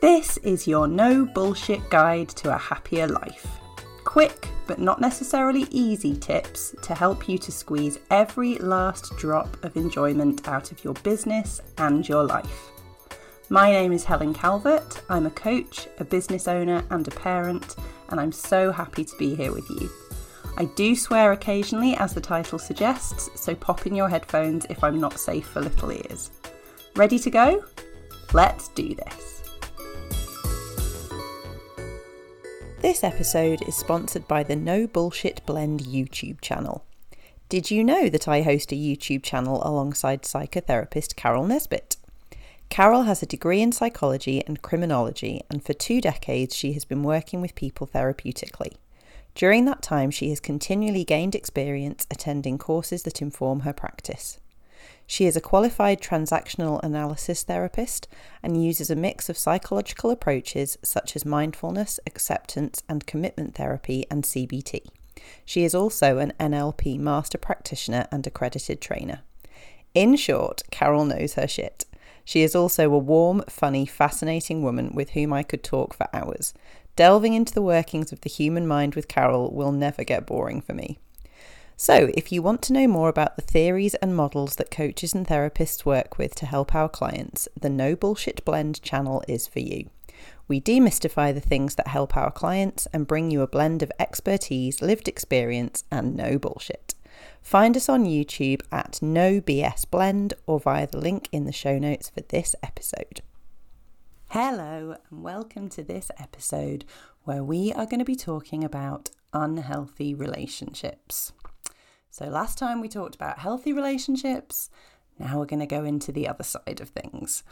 This is your no bullshit guide to a happier life. Quick, but not necessarily easy tips to help you to squeeze every last drop of enjoyment out of your business and your life. My name is Helen Calvert. I'm a coach, a business owner, and a parent, and I'm so happy to be here with you. I do swear occasionally, as the title suggests, so pop in your headphones if I'm not safe for little ears. Ready to go? Let's do this. This episode is sponsored by the No Bullshit Blend YouTube channel. Did you know that I host a YouTube channel alongside psychotherapist Carol Nesbitt? Carol has a degree in psychology and criminology, and for two decades she has been working with people therapeutically. During that time, she has continually gained experience attending courses that inform her practice. She is a qualified transactional analysis therapist and uses a mix of psychological approaches such as mindfulness, acceptance, and commitment therapy and CBT. She is also an NLP master practitioner and accredited trainer. In short, Carol knows her shit. She is also a warm, funny, fascinating woman with whom I could talk for hours. Delving into the workings of the human mind with Carol will never get boring for me. So, if you want to know more about the theories and models that coaches and therapists work with to help our clients, the No Bullshit Blend channel is for you. We demystify the things that help our clients and bring you a blend of expertise, lived experience, and no bullshit. Find us on YouTube at No BS Blend or via the link in the show notes for this episode. Hello, and welcome to this episode where we are going to be talking about unhealthy relationships. So, last time we talked about healthy relationships. Now we're going to go into the other side of things.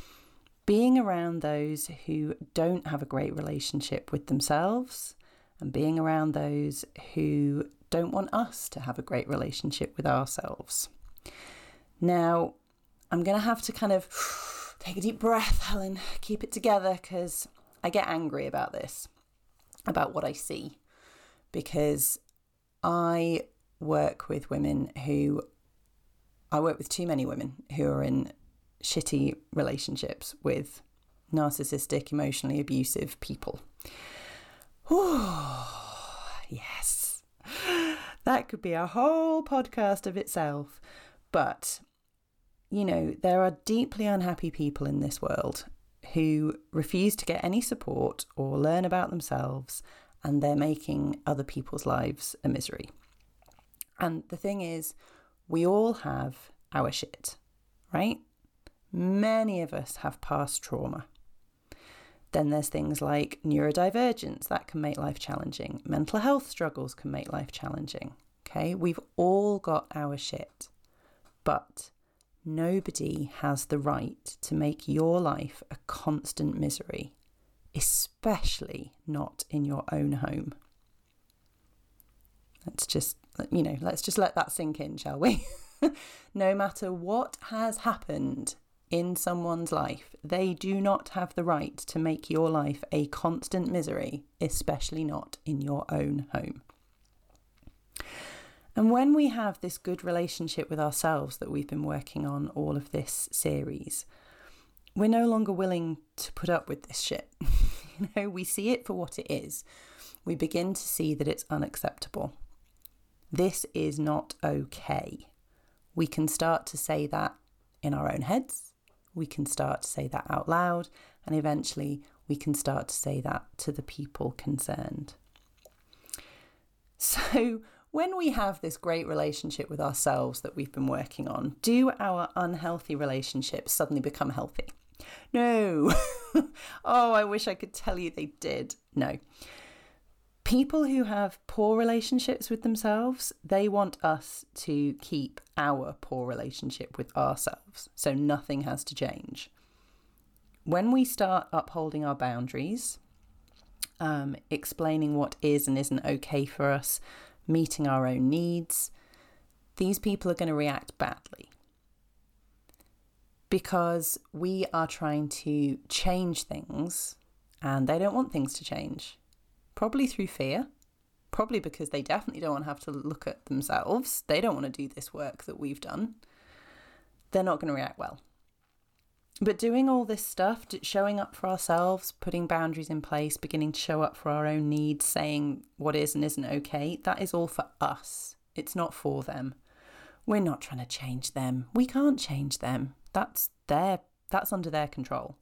Being around those who don't have a great relationship with themselves, and being around those who don't want us to have a great relationship with ourselves. Now, I'm going to have to kind of take a deep breath, Helen, keep it together because I get angry about this, about what I see, because I work with women who I work with too many women who are in shitty relationships with narcissistic, emotionally abusive people. Oh, yes. That could be a whole podcast of itself. But, you know, there are deeply unhappy people in this world who refuse to get any support or learn about themselves, and they're making other people's lives a misery. And the thing is, we all have our shit, right? Many of us have past trauma. Then there's things like neurodivergence that can make life challenging. Mental health struggles can make life challenging. Okay, we've all got our shit, but nobody has the right to make your life a constant misery, especially not in your own home. Let's just, you know, let's just let that sink in, shall we? no matter what has happened in someone's life, they do not have the right to make your life a constant misery, especially not in your own home. And when we have this good relationship with ourselves that we've been working on all of this series, we're no longer willing to put up with this shit. you know, we see it for what it is. We begin to see that it's unacceptable. This is not okay. We can start to say that in our own heads. We can start to say that out loud. And eventually, we can start to say that to the people concerned. So, when we have this great relationship with ourselves that we've been working on, do our unhealthy relationships suddenly become healthy? No. oh, I wish I could tell you they did. No people who have poor relationships with themselves, they want us to keep our poor relationship with ourselves. So nothing has to change. When we start upholding our boundaries, um, explaining what is and isn't okay for us, meeting our own needs, these people are going to react badly because we are trying to change things and they don't want things to change probably through fear, probably because they definitely don't want to have to look at themselves. They don't want to do this work that we've done. They're not going to react well. but doing all this stuff, showing up for ourselves, putting boundaries in place, beginning to show up for our own needs, saying what is and isn't okay, that is all for us. It's not for them. We're not trying to change them. We can't change them. That's their that's under their control.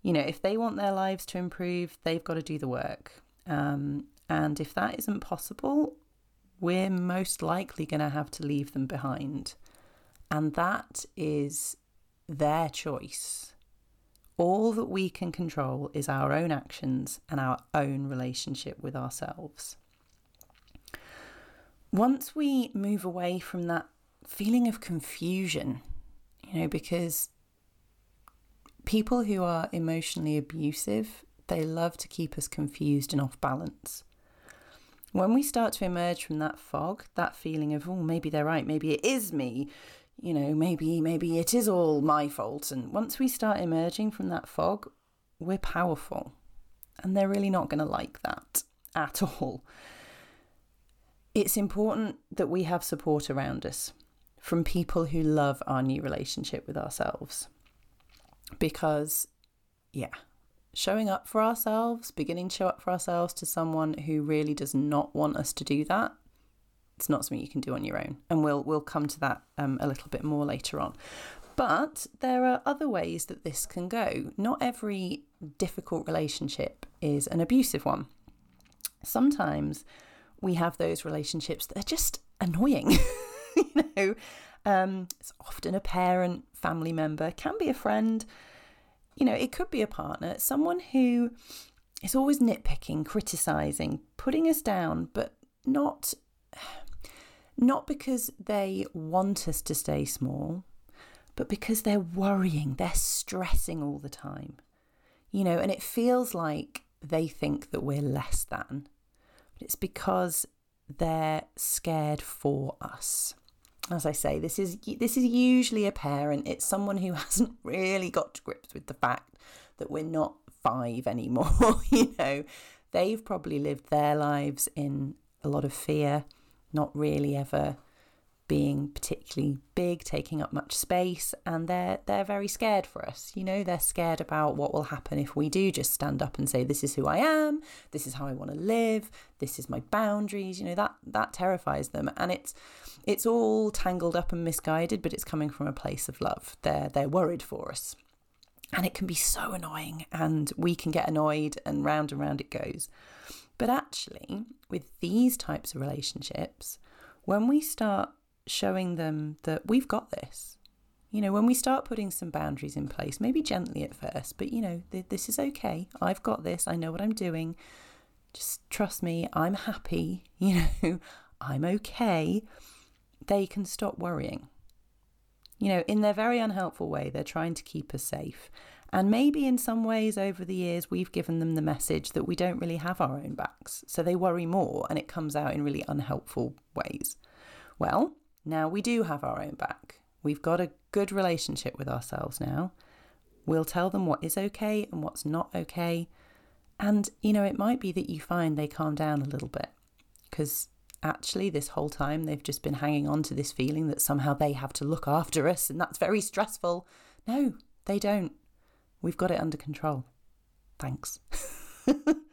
You know, if they want their lives to improve, they've got to do the work. Um, and if that isn't possible, we're most likely going to have to leave them behind. And that is their choice. All that we can control is our own actions and our own relationship with ourselves. Once we move away from that feeling of confusion, you know, because people who are emotionally abusive, they love to keep us confused and off balance. When we start to emerge from that fog, that feeling of, oh, maybe they're right, maybe it is me, you know, maybe maybe it is all my fault. And once we start emerging from that fog, we're powerful. And they're really not going to like that at all. It's important that we have support around us from people who love our new relationship with ourselves. Because, yeah, showing up for ourselves, beginning to show up for ourselves to someone who really does not want us to do that, it's not something you can do on your own. And we'll we'll come to that um, a little bit more later on. But there are other ways that this can go. Not every difficult relationship is an abusive one. Sometimes we have those relationships that are just annoying. you know, um, it's often a parent, family member, can be a friend. You know, it could be a partner, someone who is always nitpicking, criticizing, putting us down, but not not because they want us to stay small, but because they're worrying, they're stressing all the time. You know, and it feels like they think that we're less than, but it's because they're scared for us. As I say, this is this is usually a parent. It's someone who hasn't really got to grips with the fact that we're not five anymore. you know, they've probably lived their lives in a lot of fear not really ever being particularly big, taking up much space, and they're they're very scared for us. You know, they're scared about what will happen if we do just stand up and say, "This is who I am. This is how I want to live. This is my boundaries." You know, that that terrifies them, and it's it's all tangled up and misguided, but it's coming from a place of love. They're they're worried for us. And it can be so annoying, and we can get annoyed, and round and round it goes. But actually, with these types of relationships, when we start showing them that we've got this, you know, when we start putting some boundaries in place, maybe gently at first, but you know, th- this is okay. I've got this. I know what I'm doing. Just trust me. I'm happy. You know, I'm okay. They can stop worrying. You know, in their very unhelpful way, they're trying to keep us safe. And maybe in some ways over the years, we've given them the message that we don't really have our own backs. So they worry more and it comes out in really unhelpful ways. Well, now we do have our own back. We've got a good relationship with ourselves now. We'll tell them what is okay and what's not okay. And, you know, it might be that you find they calm down a little bit because actually, this whole time they've just been hanging on to this feeling that somehow they have to look after us and that's very stressful. No, they don't. We've got it under control. Thanks.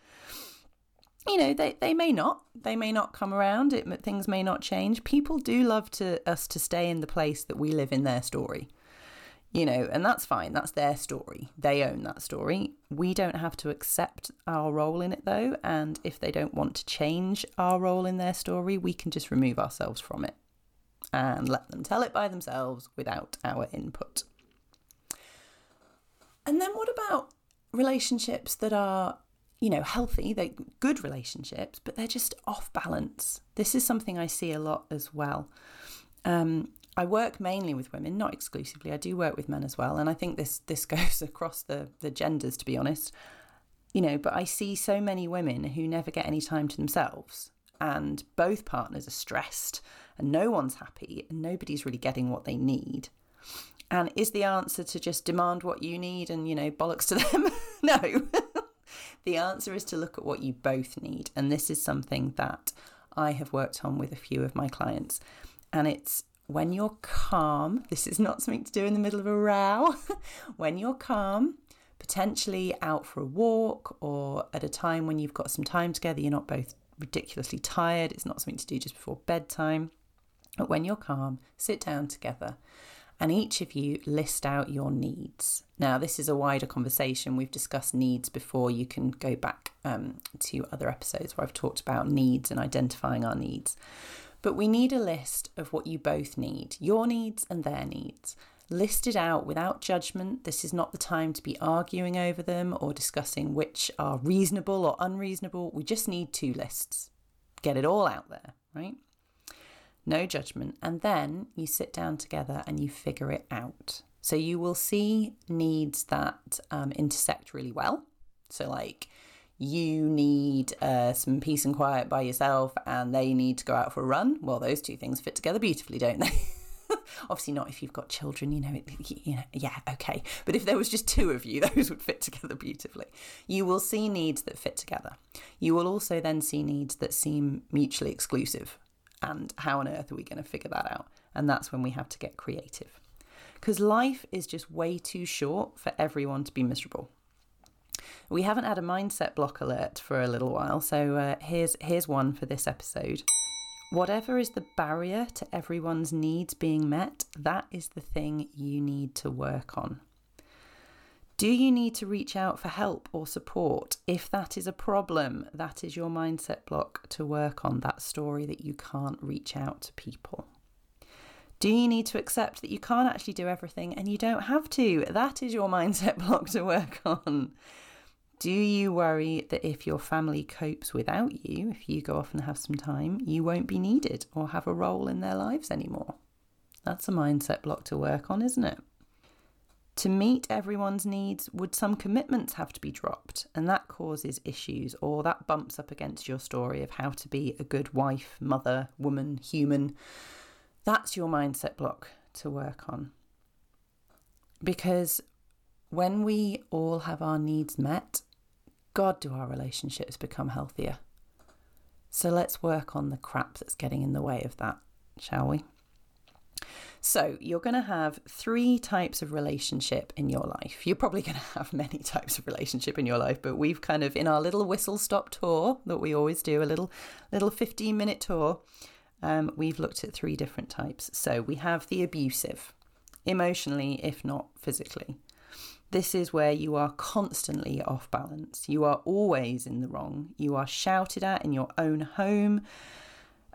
you know, they, they may not. They may not come around. It, things may not change. People do love to us to stay in the place that we live in their story. You know, and that's fine. That's their story. They own that story. We don't have to accept our role in it though, and if they don't want to change our role in their story, we can just remove ourselves from it and let them tell it by themselves without our input. And then what about relationships that are, you know, healthy, they're good relationships, but they're just off balance? This is something I see a lot as well. Um, I work mainly with women, not exclusively. I do work with men as well, and I think this this goes across the the genders, to be honest. You know, but I see so many women who never get any time to themselves, and both partners are stressed, and no one's happy, and nobody's really getting what they need. And is the answer to just demand what you need and, you know, bollocks to them? no. the answer is to look at what you both need. And this is something that I have worked on with a few of my clients. And it's when you're calm, this is not something to do in the middle of a row. when you're calm, potentially out for a walk or at a time when you've got some time together, you're not both ridiculously tired, it's not something to do just before bedtime. But when you're calm, sit down together and each of you list out your needs. Now, this is a wider conversation. We've discussed needs before. You can go back um, to other episodes where I've talked about needs and identifying our needs. But we need a list of what you both need your needs and their needs. Listed out without judgment. This is not the time to be arguing over them or discussing which are reasonable or unreasonable. We just need two lists. Get it all out there, right? No judgment. And then you sit down together and you figure it out. So you will see needs that um, intersect really well. So, like, you need uh, some peace and quiet by yourself and they need to go out for a run. Well, those two things fit together beautifully, don't they? Obviously, not if you've got children, you know, it, you know, yeah, okay. But if there was just two of you, those would fit together beautifully. You will see needs that fit together. You will also then see needs that seem mutually exclusive. And how on earth are we going to figure that out? And that's when we have to get creative. Because life is just way too short for everyone to be miserable. We haven't had a mindset block alert for a little while, so uh, here's here's one for this episode. Whatever is the barrier to everyone's needs being met, that is the thing you need to work on. Do you need to reach out for help or support? If that is a problem, that is your mindset block to work on that story that you can't reach out to people. Do you need to accept that you can't actually do everything and you don't have to? That is your mindset block to work on. Do you worry that if your family copes without you, if you go off and have some time, you won't be needed or have a role in their lives anymore? That's a mindset block to work on, isn't it? To meet everyone's needs, would some commitments have to be dropped? And that causes issues, or that bumps up against your story of how to be a good wife, mother, woman, human. That's your mindset block to work on. Because when we all have our needs met, God, do our relationships become healthier. So let's work on the crap that's getting in the way of that, shall we? So, you're going to have three types of relationship in your life. You're probably going to have many types of relationship in your life, but we've kind of in our little whistle stop tour that we always do, a little little 15 minute tour, um, we've looked at three different types. So, we have the abusive, emotionally, if not physically. This is where you are constantly off balance. You are always in the wrong. You are shouted at in your own home.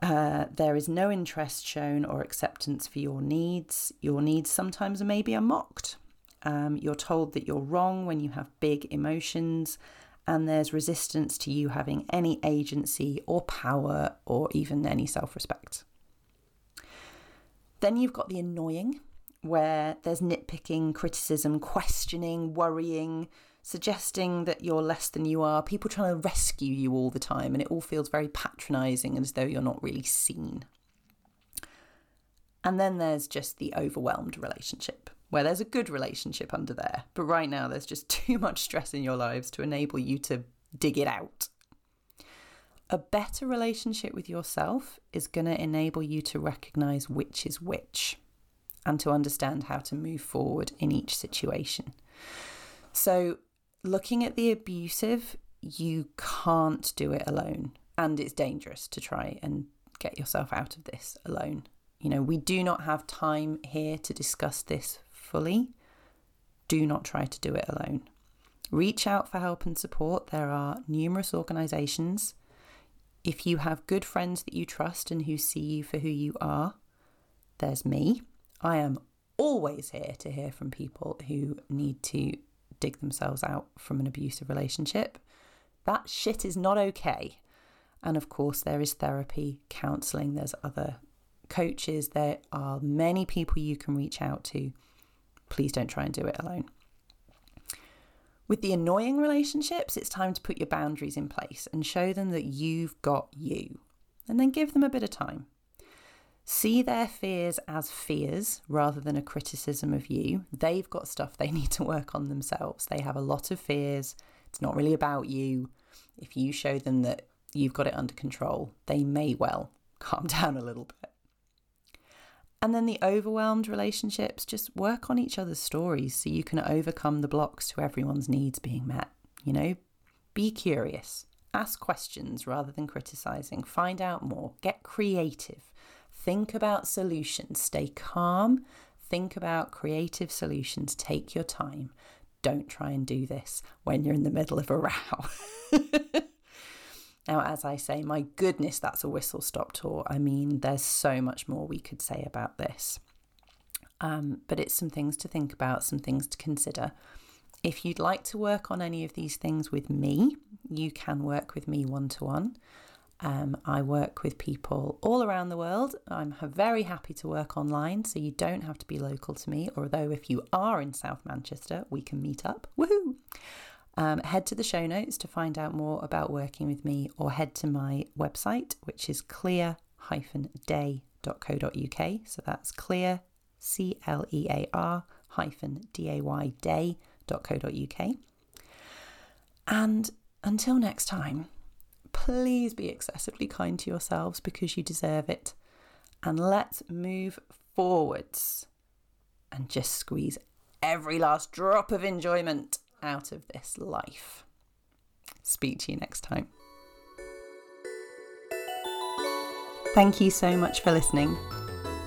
Uh, there is no interest shown or acceptance for your needs. Your needs sometimes maybe are mocked. Um, you're told that you're wrong when you have big emotions, and there's resistance to you having any agency or power or even any self respect. Then you've got the annoying where there's nitpicking, criticism, questioning, worrying, suggesting that you're less than you are, people trying to rescue you all the time, and it all feels very patronizing as though you're not really seen. And then there's just the overwhelmed relationship, where there's a good relationship under there, but right now there's just too much stress in your lives to enable you to dig it out. A better relationship with yourself is going to enable you to recognize which is which and to understand how to move forward in each situation. So, looking at the abusive, you can't do it alone, and it's dangerous to try and get yourself out of this alone. You know, we do not have time here to discuss this fully. Do not try to do it alone. Reach out for help and support. There are numerous organisations. If you have good friends that you trust and who see you for who you are, there's me. I am always here to hear from people who need to dig themselves out from an abusive relationship. That shit is not okay. And of course, there is therapy, counseling, there's other coaches, there are many people you can reach out to. Please don't try and do it alone. With the annoying relationships, it's time to put your boundaries in place and show them that you've got you. And then give them a bit of time. See their fears as fears rather than a criticism of you. They've got stuff they need to work on themselves. They have a lot of fears. It's not really about you. If you show them that you've got it under control, they may well calm down a little bit. And then the overwhelmed relationships, just work on each other's stories so you can overcome the blocks to everyone's needs being met. You know, be curious, ask questions rather than criticizing, find out more, get creative, think about solutions, stay calm, think about creative solutions, take your time. Don't try and do this when you're in the middle of a row. Now, as I say, my goodness, that's a whistle stop tour. I mean, there's so much more we could say about this. Um, but it's some things to think about, some things to consider. If you'd like to work on any of these things with me, you can work with me one to one. I work with people all around the world. I'm very happy to work online, so you don't have to be local to me. Although, if you are in South Manchester, we can meet up. Woohoo! Um, head to the show notes to find out more about working with me, or head to my website, which is clear-day.co.uk. So that's clear, C L E A R hyphen D A Y day.co.uk. And until next time, please be excessively kind to yourselves because you deserve it. And let's move forwards and just squeeze every last drop of enjoyment out of this life. Speak to you next time. Thank you so much for listening.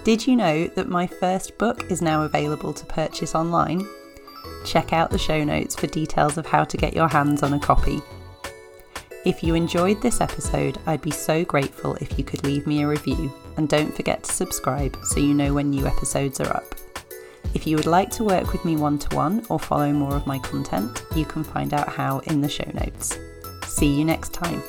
Did you know that my first book is now available to purchase online? Check out the show notes for details of how to get your hands on a copy. If you enjoyed this episode, I'd be so grateful if you could leave me a review and don't forget to subscribe so you know when new episodes are up. If you would like to work with me one to one or follow more of my content, you can find out how in the show notes. See you next time.